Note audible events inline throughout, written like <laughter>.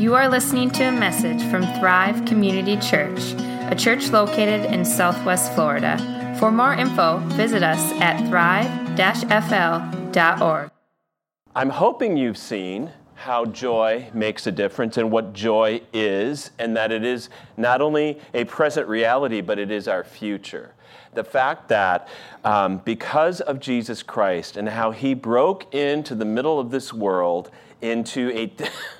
You are listening to a message from Thrive Community Church, a church located in Southwest Florida. For more info, visit us at thrive-fl.org. I'm hoping you've seen how joy makes a difference and what joy is, and that it is not only a present reality, but it is our future. The fact that um, because of Jesus Christ and how he broke into the middle of this world into a <laughs>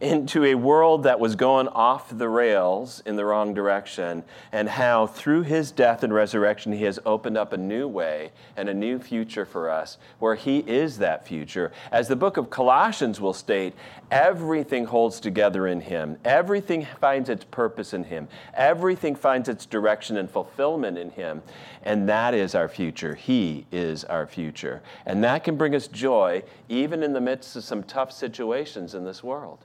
into a world that was going off the rails in the wrong direction, and how through his death and resurrection, he has opened up a new way and a new future for us, where he is that future. As the book of Colossians will state, everything holds together in him, everything finds its purpose in him, everything finds its direction and fulfillment in him, and that is our future. He is our future. And that can bring us joy even in the midst of some tough situations in this world.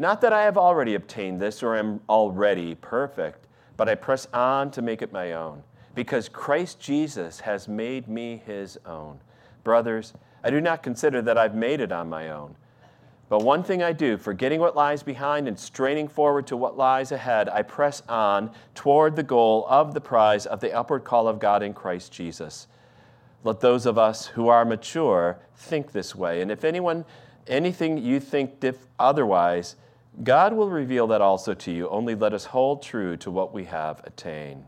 Not that I have already obtained this or am already perfect, but I press on to make it my own because Christ Jesus has made me his own. Brothers, I do not consider that I've made it on my own. But one thing I do, forgetting what lies behind and straining forward to what lies ahead, I press on toward the goal of the prize of the upward call of God in Christ Jesus. Let those of us who are mature think this way. And if anyone, anything you think diff- otherwise, God will reveal that also to you. Only let us hold true to what we have attained.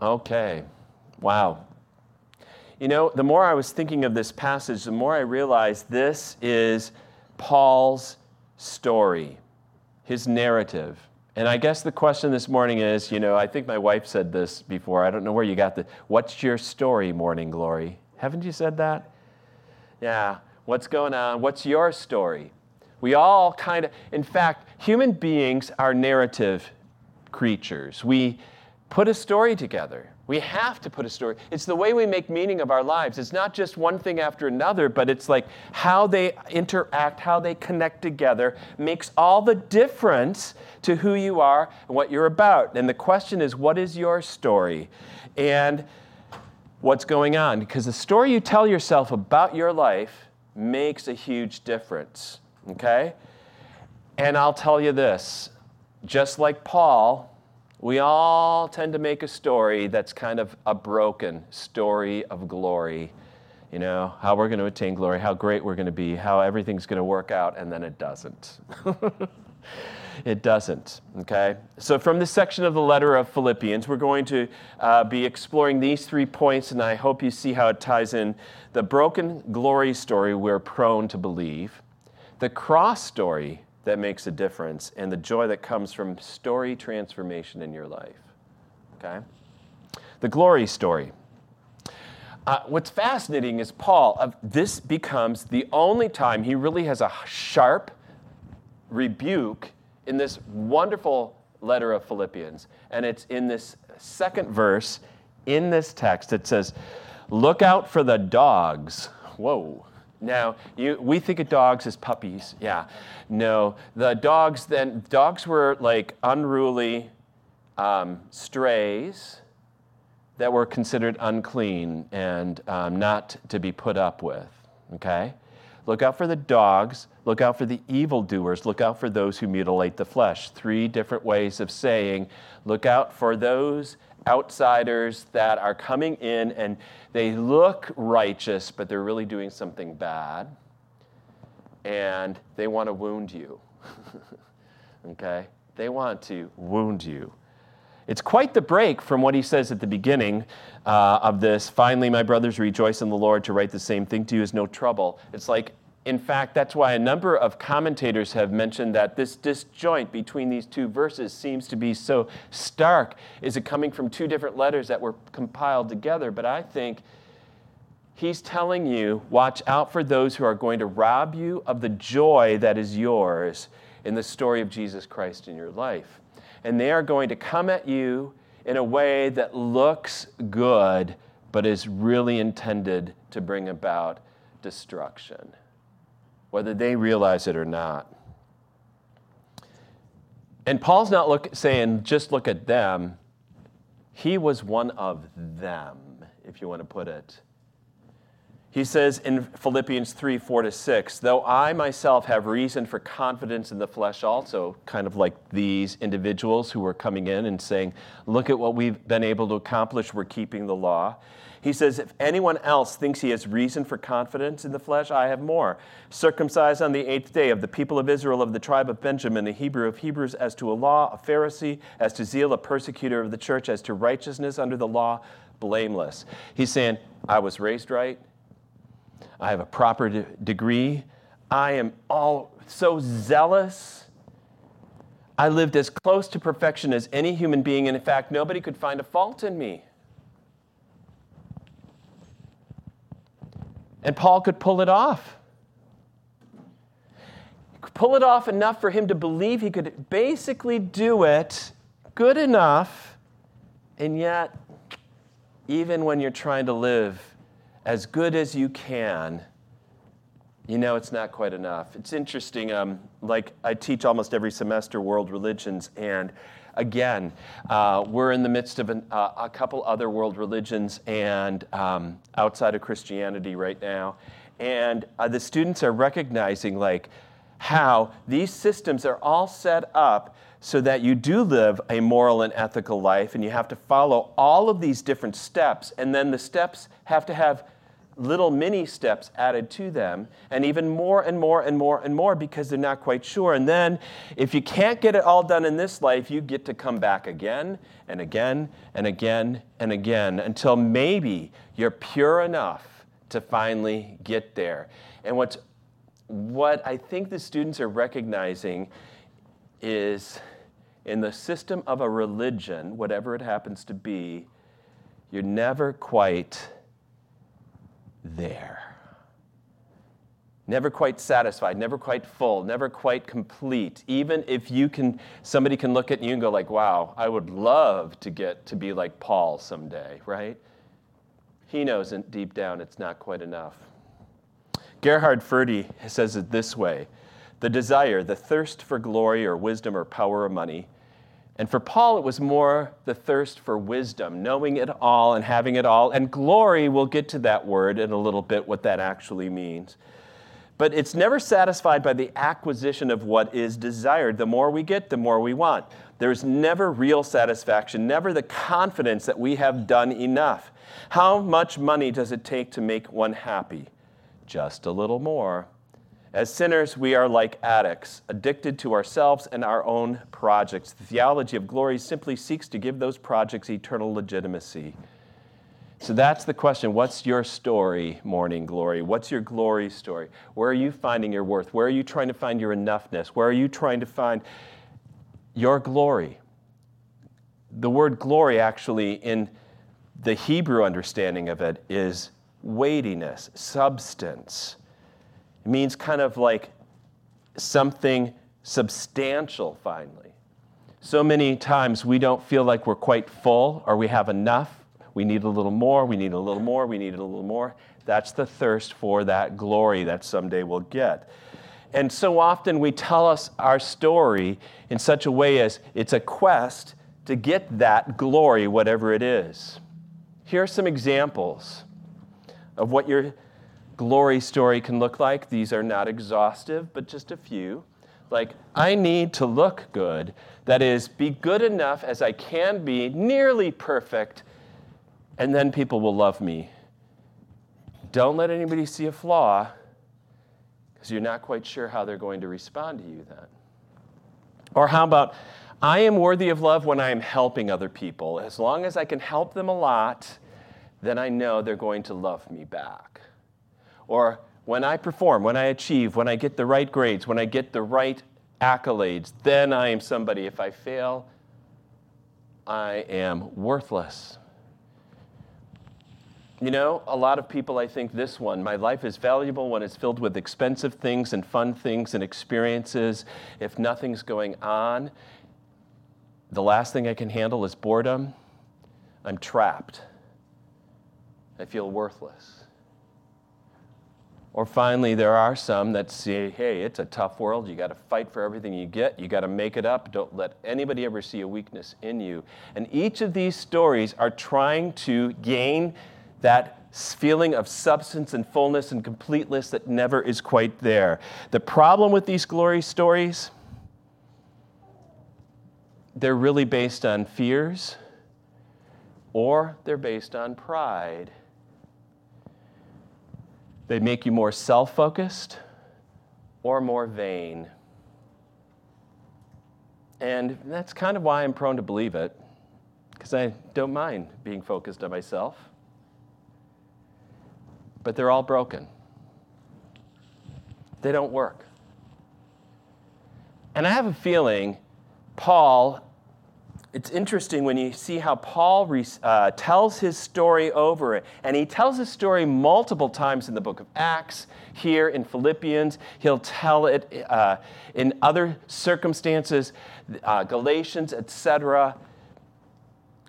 Okay. Wow. You know, the more I was thinking of this passage, the more I realized this is Paul's story, his narrative. And I guess the question this morning is you know, I think my wife said this before. I don't know where you got the, what's your story, Morning Glory? Haven't you said that? Yeah. What's going on? What's your story? We all kind of, in fact, human beings are narrative creatures. We, put a story together. We have to put a story. It's the way we make meaning of our lives. It's not just one thing after another, but it's like how they interact, how they connect together makes all the difference to who you are and what you're about. And the question is, what is your story? And what's going on? Because the story you tell yourself about your life makes a huge difference. Okay? And I'll tell you this just like Paul, we all tend to make a story that's kind of a broken story of glory. You know, how we're going to attain glory, how great we're going to be, how everything's going to work out, and then it doesn't. <laughs> it doesn't. Okay? So, from this section of the letter of Philippians, we're going to uh, be exploring these three points, and I hope you see how it ties in the broken glory story we're prone to believe, the cross story that makes a difference and the joy that comes from story transformation in your life. Okay? The glory story. Uh, what's fascinating is Paul, uh, this becomes the only time he really has a sharp rebuke in this wonderful letter of Philippians. And it's in this second verse in this text. It says, Look out for the dogs. Whoa. Now, you, we think of dogs as puppies. Yeah. No, the dogs then, dogs were like unruly um, strays that were considered unclean and um, not to be put up with. Okay? Look out for the dogs. Look out for the evildoers. Look out for those who mutilate the flesh. Three different ways of saying, look out for those outsiders that are coming in and they look righteous, but they're really doing something bad. And they want to wound you. <laughs> okay? They want to wound you. It's quite the break from what he says at the beginning uh, of this. Finally, my brothers, rejoice in the Lord. To write the same thing to you is no trouble. It's like, in fact, that's why a number of commentators have mentioned that this disjoint between these two verses seems to be so stark. Is it coming from two different letters that were compiled together? But I think he's telling you watch out for those who are going to rob you of the joy that is yours in the story of Jesus Christ in your life and they are going to come at you in a way that looks good, but is really intended to bring about destruction, whether they realize it or not. And Paul's not look, saying, just look at them. He was one of them, if you want to put it. He says in Philippians 3 4 to 6, though I myself have reason for confidence in the flesh also, kind of like these individuals who were coming in and saying, Look at what we've been able to accomplish, we're keeping the law. He says, If anyone else thinks he has reason for confidence in the flesh, I have more. Circumcised on the eighth day of the people of Israel, of the tribe of Benjamin, a Hebrew of Hebrews, as to a law, a Pharisee, as to zeal, a persecutor of the church, as to righteousness under the law, blameless. He's saying, I was raised right. I have a proper de- degree. I am all so zealous. I lived as close to perfection as any human being, and in fact, nobody could find a fault in me. And Paul could pull it off. Pull it off enough for him to believe he could basically do it good enough, and yet, even when you're trying to live as good as you can, you know it's not quite enough. It's interesting. Um, like I teach almost every semester world religions, and again, uh, we're in the midst of an, uh, a couple other world religions and um, outside of Christianity right now, and uh, the students are recognizing like how these systems are all set up so that you do live a moral and ethical life, and you have to follow all of these different steps, and then the steps have to have little mini steps added to them, and even more and more and more and more because they're not quite sure. And then, if you can't get it all done in this life, you get to come back again and again and again and again until maybe you're pure enough to finally get there. And what's, what I think the students are recognizing is in the system of a religion, whatever it happens to be, you're never quite there. Never quite satisfied, never quite full, never quite complete. Even if you can, somebody can look at you and go like, wow, I would love to get to be like Paul someday, right? He knows deep down it's not quite enough. Gerhard Forde says it this way the desire, the thirst for glory or wisdom or power or money and for Paul, it was more the thirst for wisdom, knowing it all and having it all. And glory, we'll get to that word in a little bit, what that actually means. But it's never satisfied by the acquisition of what is desired. The more we get, the more we want. There's never real satisfaction, never the confidence that we have done enough. How much money does it take to make one happy? Just a little more. As sinners, we are like addicts, addicted to ourselves and our own projects. The theology of glory simply seeks to give those projects eternal legitimacy. So that's the question. What's your story, morning glory? What's your glory story? Where are you finding your worth? Where are you trying to find your enoughness? Where are you trying to find your glory? The word glory, actually, in the Hebrew understanding of it, is weightiness, substance means kind of like something substantial finally. So many times we don't feel like we're quite full or we have enough. We need a little more, we need a little more, we need a little more. That's the thirst for that glory that someday we'll get. And so often we tell us our story in such a way as it's a quest to get that glory, whatever it is. here are some examples of what your glory story can look like. These are not exhaustive, but just a few. Like, I need to look good. That is, be good enough as I can be, nearly perfect, and then people will love me. Don't let anybody see a flaw because you're not quite sure how they're going to respond to you then. Or how about, I am worthy of love when I am helping other people. As long as I can help them a lot, then I know they're going to love me back. Or when I perform, when I achieve, when I get the right grades, when I get the right accolades, then I am somebody. If I fail, I am worthless. You know, a lot of people, I think this one, my life is valuable when it's filled with expensive things and fun things and experiences. If nothing's going on, the last thing I can handle is boredom. I'm trapped. I feel worthless. Or finally, there are some that say, hey, it's a tough world. You got to fight for everything you get. You got to make it up. Don't let anybody ever see a weakness in you. And each of these stories are trying to gain that feeling of substance and fullness and completeness that never is quite there. The problem with these glory stories, they're really based on fears or they're based on pride. They make you more self focused or more vain. And that's kind of why I'm prone to believe it, because I don't mind being focused on myself. But they're all broken, they don't work. And I have a feeling Paul it's interesting when you see how Paul uh, tells his story over, it. and he tells his story multiple times in the book of Acts, here in Philippians. He'll tell it uh, in other circumstances, uh, Galatians, etc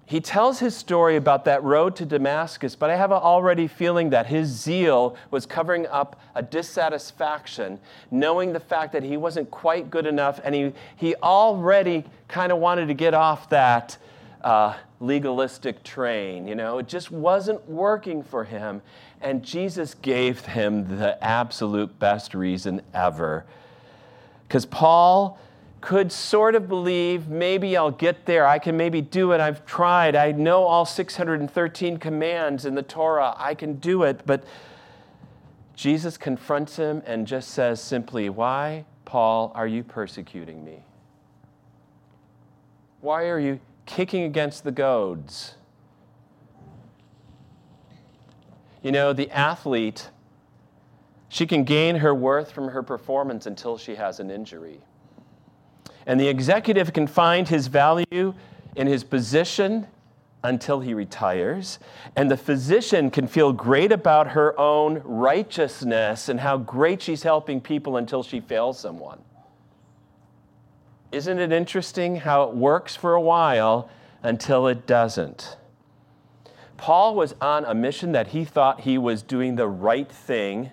he tells his story about that road to Damascus, but I have already feeling that his zeal was covering up a dissatisfaction, knowing the fact that he wasn't quite good enough, and he, he already kind of wanted to get off that uh, legalistic train. You know, it just wasn't working for him. And Jesus gave him the absolute best reason ever. Because Paul could sort of believe maybe I'll get there. I can maybe do it. I've tried. I know all 613 commands in the Torah. I can do it. But Jesus confronts him and just says simply, Why, Paul, are you persecuting me? Why are you kicking against the goads? You know, the athlete, she can gain her worth from her performance until she has an injury. And the executive can find his value in his position until he retires. And the physician can feel great about her own righteousness and how great she's helping people until she fails someone. Isn't it interesting how it works for a while until it doesn't? Paul was on a mission that he thought he was doing the right thing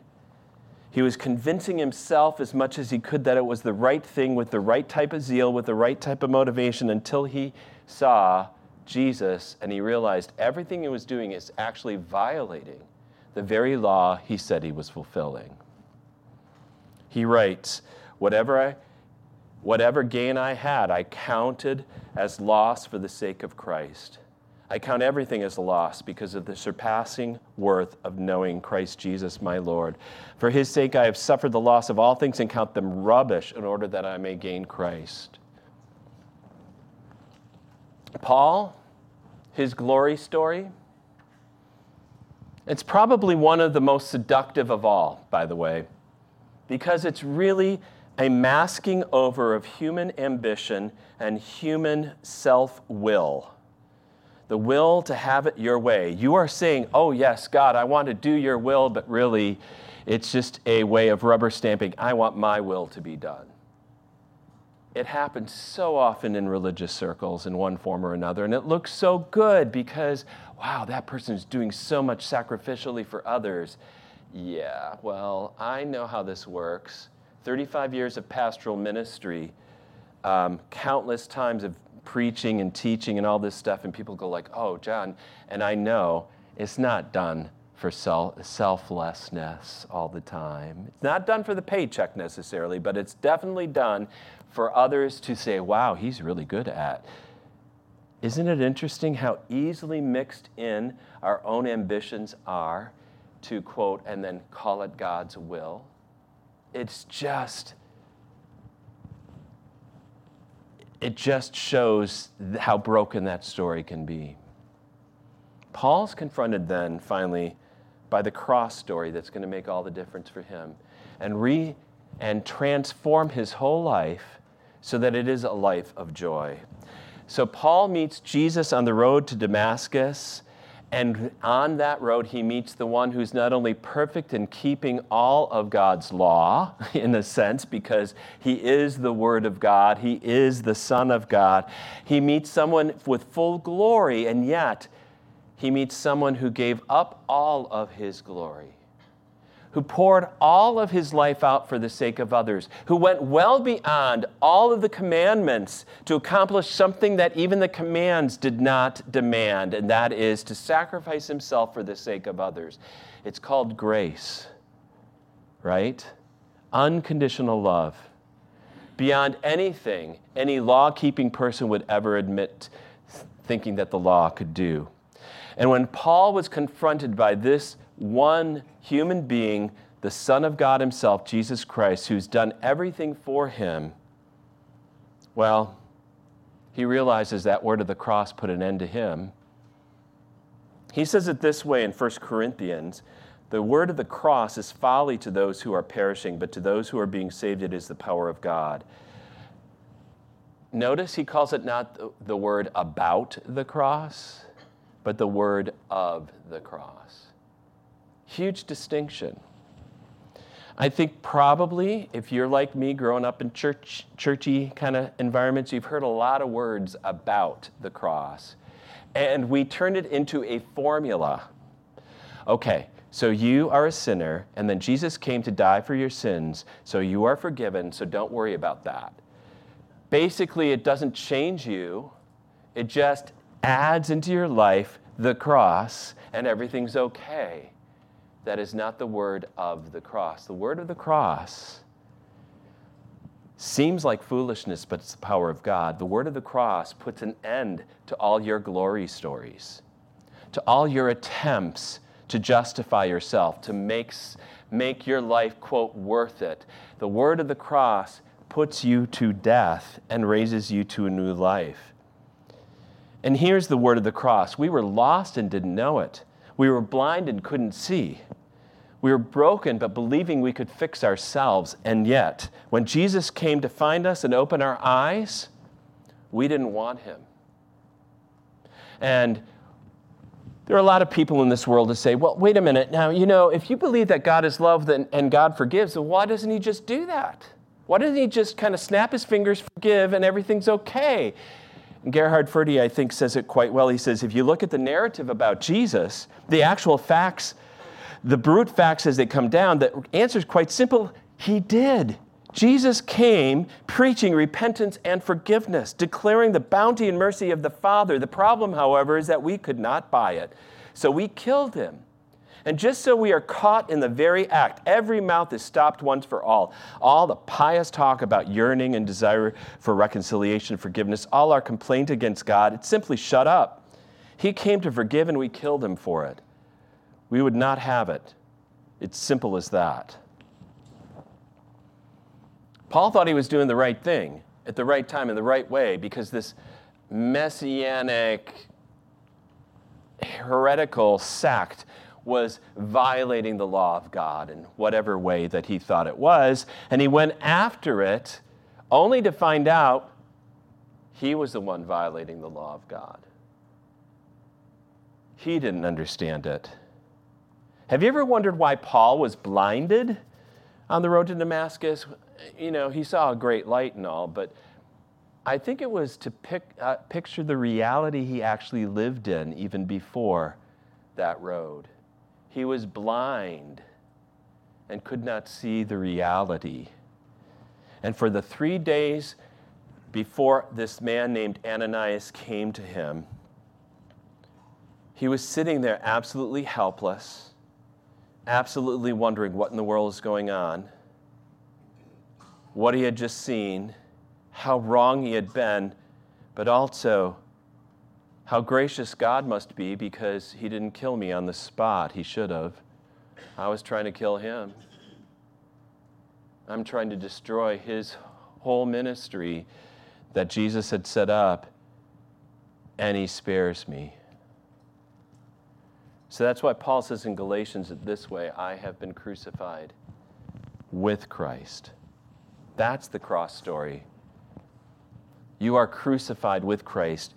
he was convincing himself as much as he could that it was the right thing with the right type of zeal, with the right type of motivation until he saw Jesus and he realized everything he was doing is actually violating the very law he said he was fulfilling. He writes, Whatever, I, whatever gain I had, I counted as loss for the sake of Christ. I count everything as a loss because of the surpassing worth of knowing Christ Jesus my Lord. For his sake I have suffered the loss of all things and count them rubbish in order that I may gain Christ. Paul, his glory story, it's probably one of the most seductive of all, by the way, because it's really a masking over of human ambition and human self will the will to have it your way. You are saying, Oh, yes, God, I want to do your will, but really, it's just a way of rubber stamping, I want my will to be done. It happens so often in religious circles in one form or another, and it looks so good because, wow, that person is doing so much sacrificially for others. Yeah, well, I know how this works. 35 years of pastoral ministry, um, countless times of preaching and teaching and all this stuff, and people go like, "Oh, John," and I know It's not done for self- selflessness all the time. It's not done for the paycheck necessarily, but it's definitely done for others to say, wow, he's really good at. Isn't it interesting how easily mixed in our own ambitions are to quote and then call it God's will? It's just, it just shows how broken that story can be. Paul's confronted then, finally, by the cross story that's going to make all the difference for him and re and transform his whole life so that it is a life of joy. So Paul meets Jesus on the road to Damascus, and on that road, he meets the one who's not only perfect in keeping all of God's law, <laughs> in a sense, because he is the Word of God, he is the Son of God. He meets someone with full glory, and yet he meets someone who gave up all of his glory, who poured all of his life out for the sake of others, who went well beyond all of the commandments to accomplish something that even the commands did not demand, and that is to sacrifice himself for the sake of others. It's called grace, right? Unconditional love. Beyond anything any law keeping person would ever admit thinking that the law could do. And when Paul was confronted by this one human being, the Son of God Himself, Jesus Christ, who's done everything for him, well, he realizes that word of the cross put an end to him. He says it this way in 1 Corinthians The word of the cross is folly to those who are perishing, but to those who are being saved, it is the power of God. Notice he calls it not the word about the cross, but the word of the cross. Huge distinction. I think probably if you're like me, growing up in church, churchy kind of environments, you've heard a lot of words about the cross. And we turned it into a formula. Okay, so you are a sinner, and then Jesus came to die for your sins, so you are forgiven, so don't worry about that. Basically, it doesn't change you, it just adds into your life the cross and everything's okay. That is not the word of the cross. The word of the cross seems like foolishness, but it's the power of God. The word of the cross puts an end to all your glory stories, to all your attempts to justify yourself, to make, make your life, quote, worth it. The word of the cross puts you to death and raises you to a new life. And here's the word of the cross we were lost and didn't know it, we were blind and couldn't see. We were broken, but believing we could fix ourselves. And yet, when Jesus came to find us and open our eyes, we didn't want him. And there are a lot of people in this world to say, well, wait a minute. Now, you know, if you believe that God is love and God forgives, then why doesn't he just do that? Why doesn't he just kind of snap his fingers, forgive, and everything's okay? Gerhard Forde, I think, says it quite well. He says, if you look at the narrative about Jesus, the actual facts, the brute facts as they come down, the answer is quite simple. He did. Jesus came preaching repentance and forgiveness, declaring the bounty and mercy of the Father. The problem, however, is that we could not buy it. So we killed him. And just so we are caught in the very act, every mouth is stopped once for all. All the pious talk about yearning and desire for reconciliation forgiveness, all our complaint against God, it's simply shut up. He came to forgive and we killed him for it. We would not have it. It's simple as that. Paul thought he was doing the right thing at the right time in the right way because this messianic heretical sect was violating the law of God in whatever way that he thought it was. And he went after it only to find out he was the one violating the law of God. He didn't understand it. Have you ever wondered why Paul was blinded on the road to Damascus? You know, he saw a great light and all, but I think it was to pic, uh, picture the reality he actually lived in even before that road. He was blind and could not see the reality. And for the three days before this man named Ananias came to him, He was sitting there absolutely helpless, absolutely wondering what in the world is going on, what he had just seen, how wrong he had been, but also how gracious God must be because he didn't kill me on the spot. He should have. I was trying to kill him. I'm trying to destroy his whole ministry that Jesus had set up, and he spares me. So that's why Paul says in Galatians this way I have been crucified with Christ. That's the cross story. You are crucified with Christ.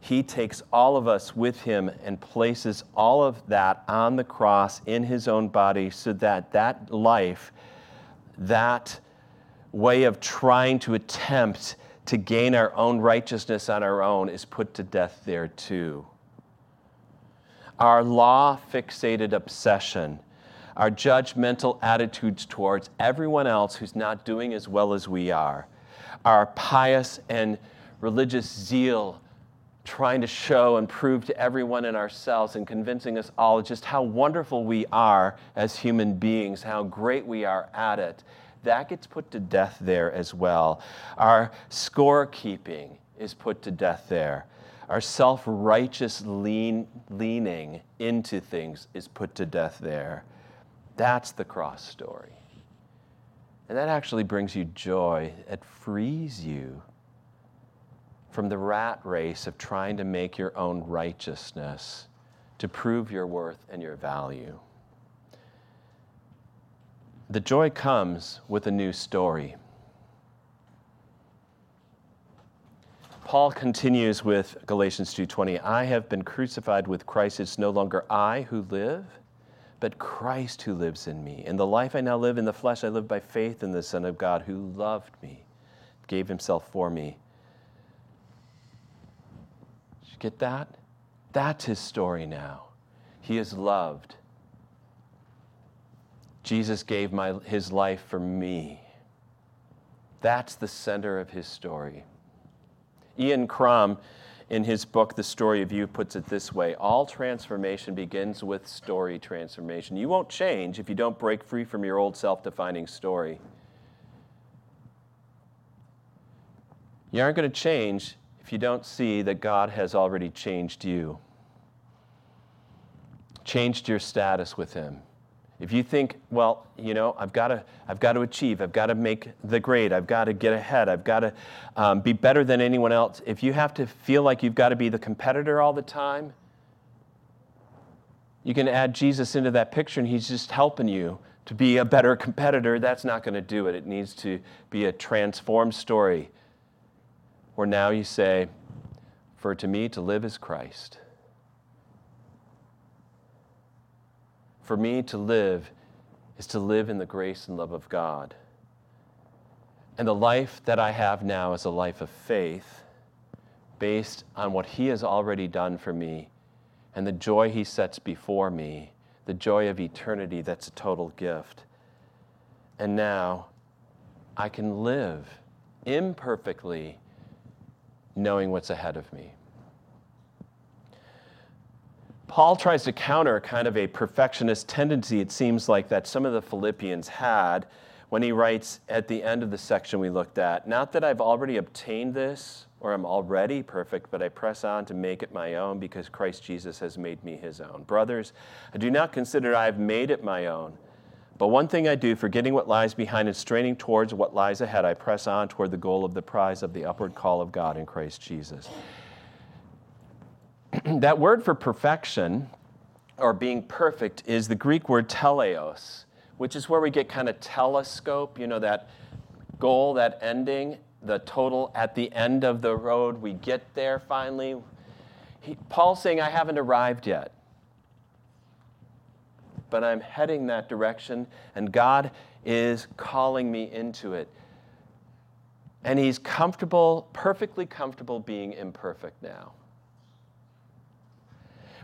He takes all of us with him and places all of that on the cross in his own body so that that life, that way of trying to attempt to gain our own righteousness on our own is put to death there too our law fixated obsession, our judgmental attitudes towards everyone else who's not doing as well as we are, our pious and religious zeal trying to show and prove to everyone and ourselves and convincing us all just how wonderful we are as human beings, how great we are at it. That gets put to death there as well. Our scorekeeping is put to death there. Our self righteous lean, leaning into things is put to death there. That's the cross story. And that actually brings you joy. It frees you from the rat race of trying to make your own righteousness to prove your worth and your value. The joy comes with a new story. Paul continues with Galatians 2:20, I have been crucified with Christ. It's no longer I who live, but Christ who lives in me. In the life I now live in the flesh, I live by faith in the Son of God who loved me, gave himself for me. Did you get that? That's his story now. He is loved. Jesus gave my, his life for me. That's the center of his story. Ian Cron, in his book, The Story of You, puts it this way All transformation begins with story transformation. You won't change if you don't break free from your old self defining story. You aren't going to change if you don't see that God has already changed you, changed your status with Him. If you think, well, you know, I've got to, I've got to achieve, I've got to make the grade, I've got to get ahead, I've got to um, be better than anyone else. If you have to feel like you've got to be the competitor all the time, you can add Jesus into that picture and he's just helping you to be a better competitor. That's not going to do it. It needs to be a transformed story where now you say, For to me to live is Christ For me to live is to live in the grace and love of God. And the life that I have now is a life of faith based on what He has already done for me and the joy He sets before me, the joy of eternity that's a total gift. And now I can live imperfectly knowing what's ahead of me. Paul tries to counter kind of a perfectionist tendency, it seems like, that some of the Philippians had when he writes at the end of the section we looked at Not that I've already obtained this or I'm already perfect, but I press on to make it my own because Christ Jesus has made me his own. Brothers, I do not consider I have made it my own. But one thing I do, forgetting what lies behind and straining towards what lies ahead, I press on toward the goal of the prize of the upward call of God in Christ Jesus. <clears throat> that word for perfection or being perfect is the Greek word teleos, which is where we get kind of telescope, you know, that goal, that ending, the total at the end of the road. We get there finally. He, Paul's saying, I haven't arrived yet, but I'm heading that direction, and God is calling me into it. And He's comfortable, perfectly comfortable being imperfect now.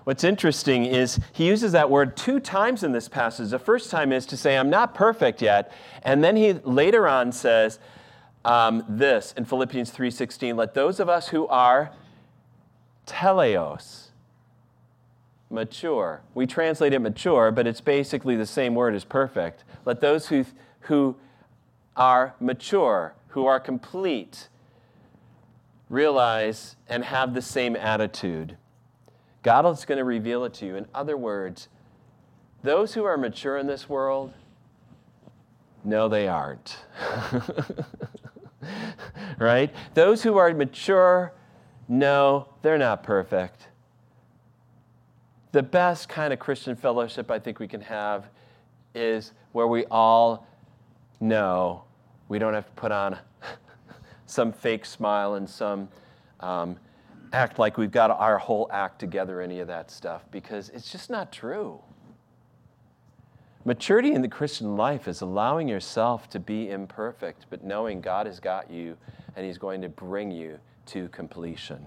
What's interesting is he uses that word two times in this passage. The first time is to say, I'm not perfect yet. And then he later on says um, this in Philippians 3.16, let those of us who are teleos, mature. We translate it mature, but it's basically the same word as perfect. Let those who, who are mature, who are complete, realize and have the same attitude. God is going to reveal it to you. In other words, those who are mature in this world, no, they aren't. <laughs> right? Those who are mature, no, they're not perfect. The best kind of Christian fellowship I think we can have is where we all know we don't have to put on <laughs> some fake smile and some um, act like we've got our whole act together, any of that stuff, because it's just not true. Maturity in the Christian life is allowing yourself to be imperfect, but knowing God has got you and He's going to bring you to completion.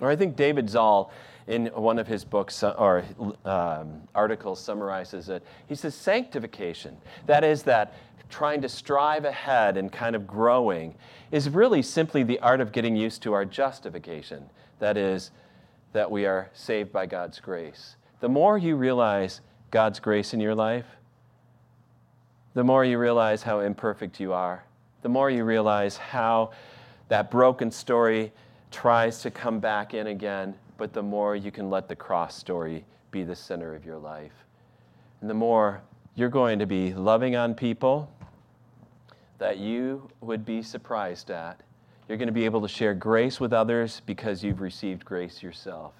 Or I think David Zahl, in one of his books uh, or um, articles, summarizes it. He says, Sanctification, that is, that trying to strive ahead and kind of growing, is really simply the art of getting used to our justification. That is, that we are saved by God's grace. The more you realize God's grace in your life, the more you realize how imperfect you are, the more you realize how that broken story tries to come back in again, but the more you can let the cross story be the center of your life. And the more you're going to be loving on people that you would be surprised at. You're going to be able to share grace with others because you've received grace yourself.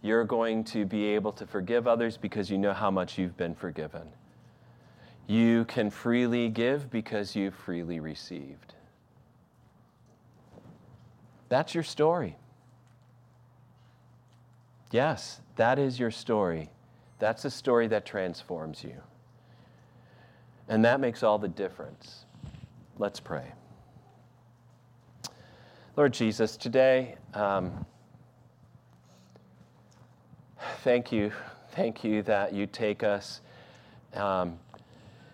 You're going to be able to forgive others because you know how much you've been forgiven. You can freely give because you've freely received. That's your story. Yes, that is your story. That's a story that transforms you. And that makes all the difference. Let's pray. Lord Jesus, today, um, thank you. Thank you that you take us. Um,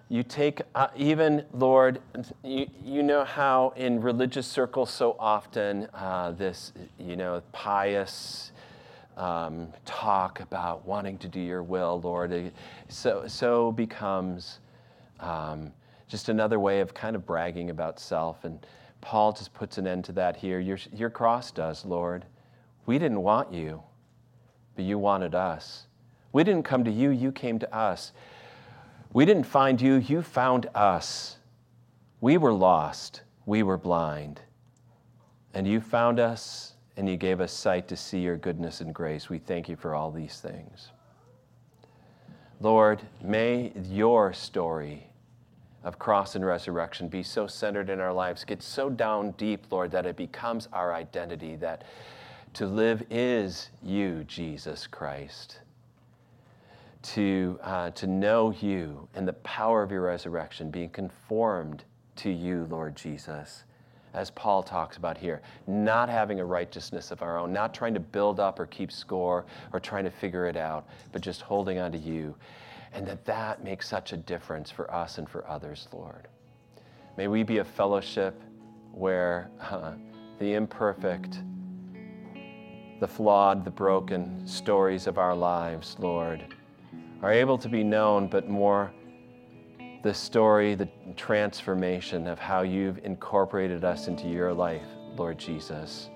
you take, uh, even, Lord, you, you know how in religious circles so often uh, this, you know, pious um, talk about wanting to do your will, Lord, so, so becomes um, just another way of kind of bragging about self. And Paul just puts an end to that here. Your, your cross does, Lord. We didn't want you but you wanted us. We didn't come to you, you came to us. We didn't find you, you found us. We were lost, we were blind. And you found us and you gave us sight to see your goodness and grace. We thank you for all these things. Lord, may your story of cross and resurrection be so centered in our lives, get so down deep, Lord, that it becomes our identity, that to live is you, Jesus Christ. To, uh, to know you and the power of your resurrection, being conformed to you, Lord Jesus, as Paul talks about here, not having a righteousness of our own, not trying to build up or keep score or trying to figure it out, but just holding on to you. And that that makes such a difference for us and for others, Lord. May we be a fellowship where uh, the imperfect, the flawed, the broken stories of our lives, Lord, are able to be known, but more the story, the transformation of how you've incorporated us into your life, Lord Jesus.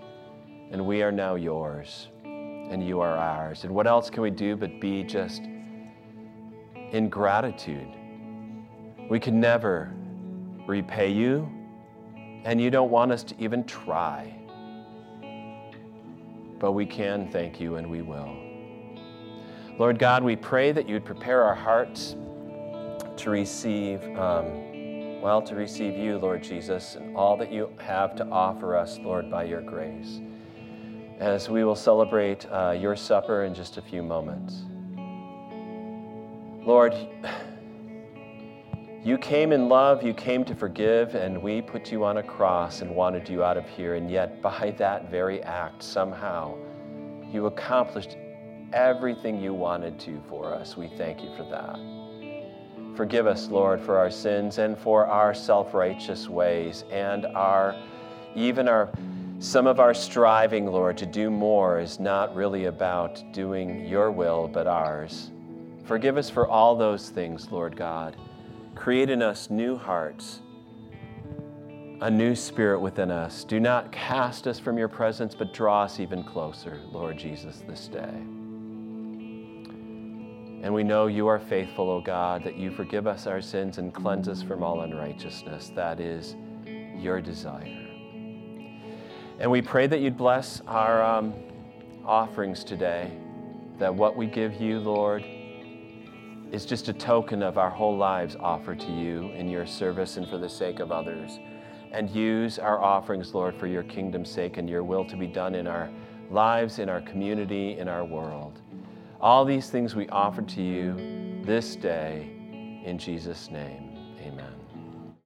And we are now yours, and you are ours. And what else can we do but be just in gratitude? We can never repay you, and you don't want us to even try. But we can thank you and we will. Lord God, we pray that you'd prepare our hearts to receive, um, well, to receive you, Lord Jesus, and all that you have to offer us, Lord, by your grace. As we will celebrate uh, your supper in just a few moments. Lord, you came in love, you came to forgive, and we put you on a cross and wanted you out of here. And yet, by that very act, somehow, you accomplished everything you wanted to for us. We thank you for that. Forgive us, Lord, for our sins and for our self righteous ways and our even our some of our striving, Lord, to do more is not really about doing your will, but ours. Forgive us for all those things, Lord God. Create in us new hearts, a new spirit within us. Do not cast us from your presence, but draw us even closer, Lord Jesus, this day. And we know you are faithful, O God, that you forgive us our sins and cleanse us from all unrighteousness. That is your desire. And we pray that you'd bless our um, offerings today, that what we give you, Lord, is just a token of our whole lives offered to you in your service and for the sake of others. And use our offerings, Lord, for your kingdom's sake and your will to be done in our lives, in our community, in our world. All these things we offer to you this day in Jesus' name.